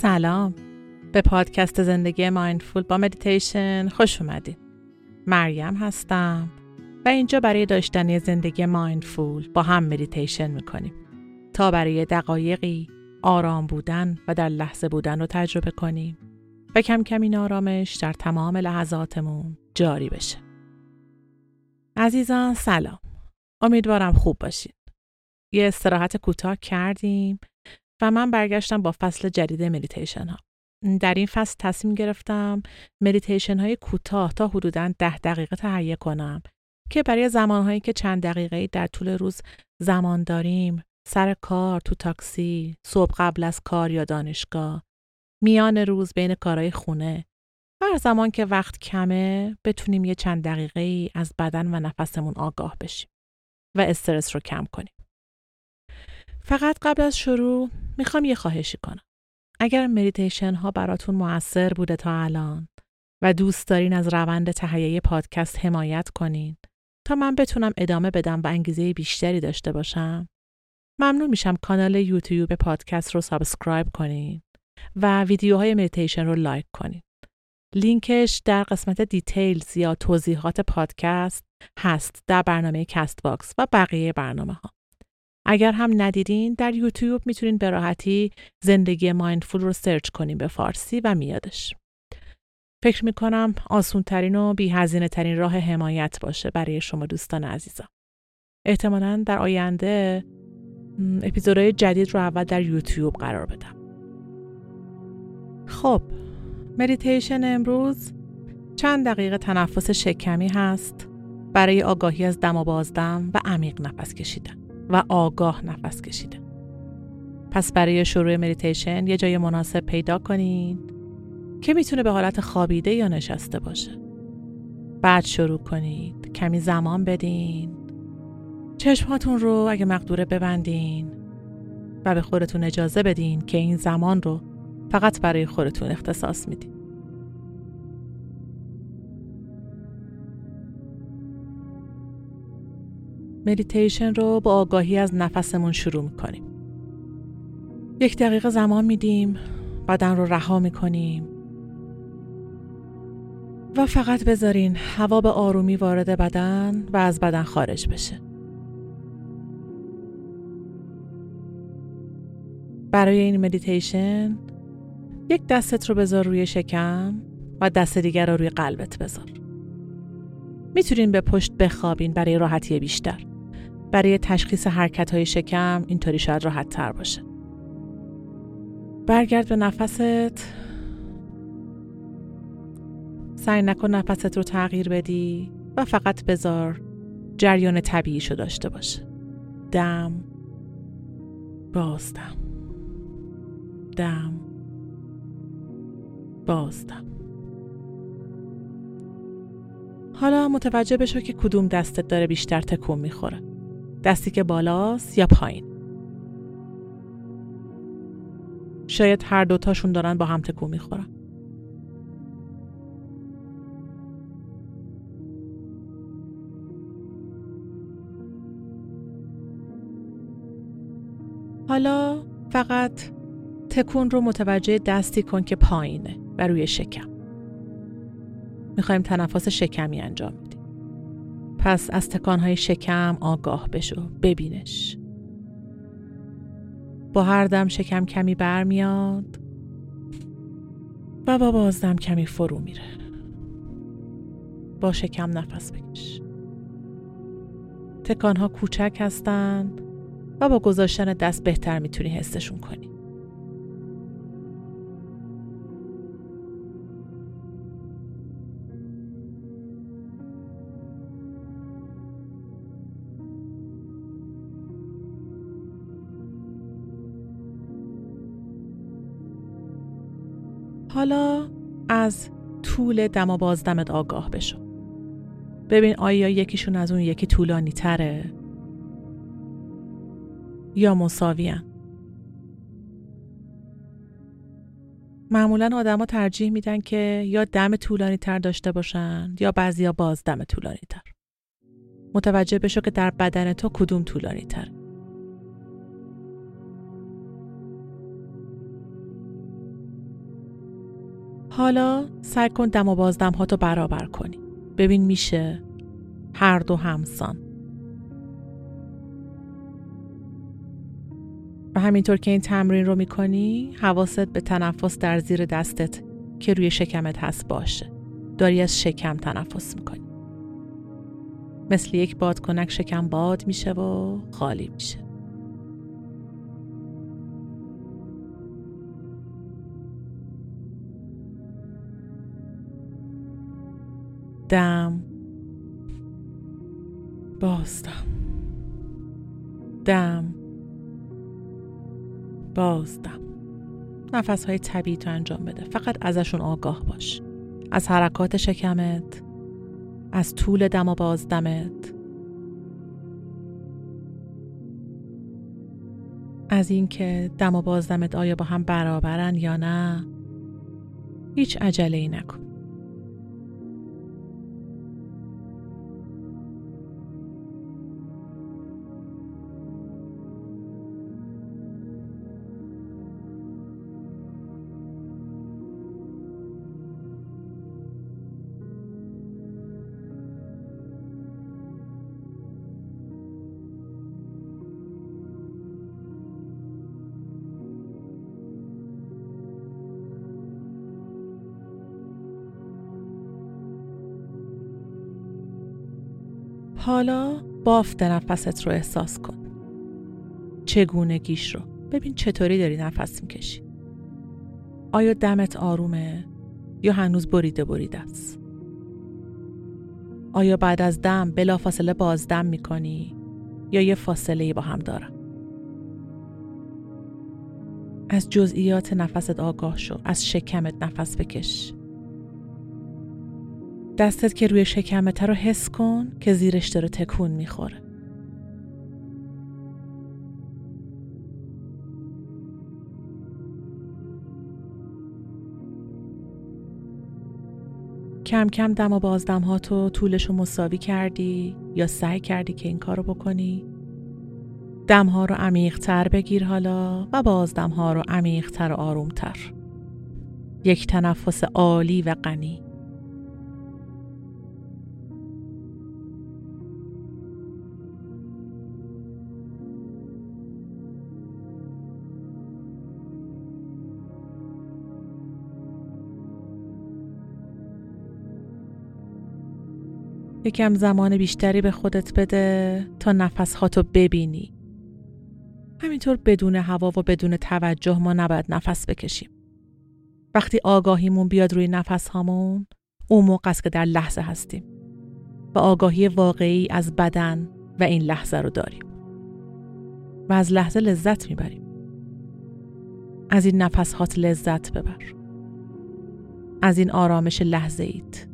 سلام. به پادکست زندگی mindful با مدیتیشن خوش اومدید. مریم هستم و اینجا برای داشتن زندگی mindful با هم مدیتیشن می‌کنیم. تا برای دقایقی آرام بودن و در لحظه بودن رو تجربه کنیم و کم کم این آرامش در تمام لحظاتمون جاری بشه. عزیزان سلام. امیدوارم خوب باشید. یه استراحت کوتاه کردیم. و من برگشتم با فصل جدید مدیتیشن ها. در این فصل تصمیم گرفتم مدیتیشن های کوتاه تا حدوداً ده دقیقه تهیه کنم که برای زمانهایی که چند دقیقه در طول روز زمان داریم سر کار تو تاکسی صبح قبل از کار یا دانشگاه میان روز بین کارهای خونه هر زمان که وقت کمه بتونیم یه چند دقیقه از بدن و نفسمون آگاه بشیم و استرس رو کم کنیم فقط قبل از شروع می‌خوام یه خواهشی کنم. اگر مدیتیشن ها براتون موثر بوده تا الان و دوست دارین از روند تهیه پادکست حمایت کنین تا من بتونم ادامه بدم و انگیزه بیشتری داشته باشم ممنون میشم کانال یوتیوب پادکست رو subscribe کنین و ویدیوهای مدیتیشن رو like کنین. لینکش در قسمت details یا توضیحات پادکست هست در برنامه کست باکس و بقیه برنامه ها. اگر هم ندیدین در یوتیوب می‌تونین به راحتی زندگی mindful رو search کنین به فارسی و میادش. فکر می‌کنم آسون ترین و بی هزینه ترین راه حمایت باشه برای شما دوستان عزیزم. احتمالا در آینده اپیزودهای جدید رو اول در یوتیوب قرار بدم. خب مدیتیشن امروز چند دقیقه تنفس شکمی هست برای آگاهی از دم و بازدم و عمیق نفس کشیدن. و آگاه نفس کشیدن. پس برای شروع مدیتیشن یه جای مناسب پیدا کنین که می‌تونه به حالت خوابیده یا نشسته باشه. بعد شروع کنید. کمی زمان بدین. چشماتون رو اگه مقدوره ببندین و به خودتون اجازه بدین که این زمان رو فقط برای خودتون اختصاص میدین. مدیتیشن رو با آگاهی از نفسمون شروع می‌کنیم. یک دقیقه زمان میدیم بدن رو رها می‌کنیم و فقط بذارین هوا به آرومی وارد بدن و از بدن خارج بشه. برای این مدیتیشن یک دستت رو بذار روی شکم و دست دیگر رو روی قلبت بذار. می‌تونین به پشت بخوابین برای راحتی بیشتر. برای تشخیص حرکت های شکم اینطوری شاید راحت تر باشه. برگرد به نفست سعی نکن نفست رو تغییر بدی و فقط بذار جریان طبیعیشو داشته باشه. دم بازدم دم بازدم حالا متوجه بشو که کدوم دستت داره بیشتر تکون می‌خوره. دستی که بالاست یا پایین؟ شاید هر دوتاشون دارن با هم تکون می‌خورن. حالا فقط تکون رو متوجه دستی کن که پایینه و روی شکم. می‌خوایم تنفس شکمی انجام بدیم. پس از تکانهای شکم آگاه بشو ببینش. با هر دم شکم کمی برمیاد و با بازدم کمی فرو میره. با شکم نفس بکش. تکانها کوچک هستند و با گذاشتن دست بهتر می‌تونی حسشون کنی. حالا از طول دم و بازدمت آگاه بشو. ببین آیا یکیشون از اون یکی طولانی تره یا مساویان. معمولا آدما ترجیح میدن که یا دم طولانی تر داشته باشن یا بعضیا بازدم طولانی تر. متوجه بشو که در بدن تو کدوم طولانی تر. حالا سعی کن دم و بازدم ها تو برابر کنی. ببین میشه هر دو همسان. و همینطور که این تمرین رو می‌کنی حواست به تنفس در زیر دستت که روی شکمت هست باشه. داری از شکم تنفس می‌کنی. مثل یک بادکنک شکم باد میشه و خالی میشه. دم. بازدم دم. بازدم نفس های طبیعی تو انجام بده. فقط ازشون آگاه باش. از حرکات شکمت. از طول دم و بازدمت از اینکه دم و بازدمت آیا با هم برابرن یا نه هیچ عجله ای نکن. حالا بافت نفست رو احساس کن. چگونگیش رو. ببین چطوری داری نفس می‌کشی. آیا دمت آرومه یا هنوز بریده بریده است؟ آیا بعد از دم بلافاصله بازدم می‌کنی یا یه فاصله با هم دارم؟ از جزئیات نفست آگاه شو از شکمت نفس بکش دستت که روی شکمته رو حس کن که زیرش داره تکون می‌خوره. کم کم دم و بازدم ها تو طولش رو مساوی کردی یا سعی کردی که این کار رو بکنی؟ دم ها رو عمیقتر بگیر حالا و بازدم ها رو عمیقتر و آرومتر. یک تنفس عالی و غنی. یکم زمان بیشتری به خودت بده تا نفسهاتو ببینی. همینطور بدون هوا و بدون توجه ما نباید نفس بکشیم. وقتی آگاهیمون بیاد روی نفس هامون اون موقع است که در لحظه هستیم و آگاهی واقعی از بدن و این لحظه رو داریم و از لحظه لذت می‌بریم از این نفس هات لذت ببر از این آرامش لحظه ایت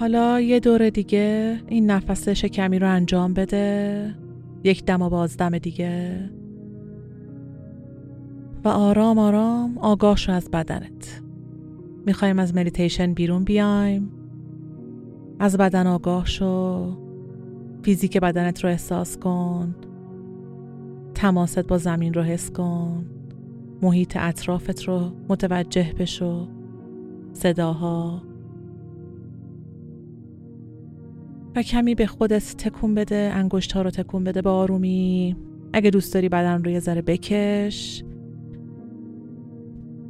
حالا یه دور دیگه این نفس شکمی رو انجام بده. یک دم و بازدم دیگه. و آرام آرام آگاه شو از بدنت. می‌خوایم از مدیتیشن بیرون بیایم. از بدن آگاه شو. فیزیک بدنت رو احساس کن. تماست با زمین رو حس کن. محیط اطرافت رو متوجه بشو. صداها. و کمی به خودت تکون بده انگشت ها رو تکون بده با آرومی اگه دوست داری بدن رو یه ذره بکش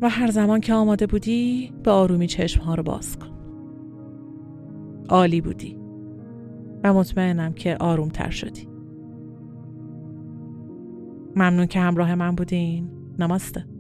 و هر زمان که آماده بودی به آرومی چشم ها رو باز کن. عالی بودی و مطمئنم که آروم تر شدی. ممنون که همراه من بودین. نماسته.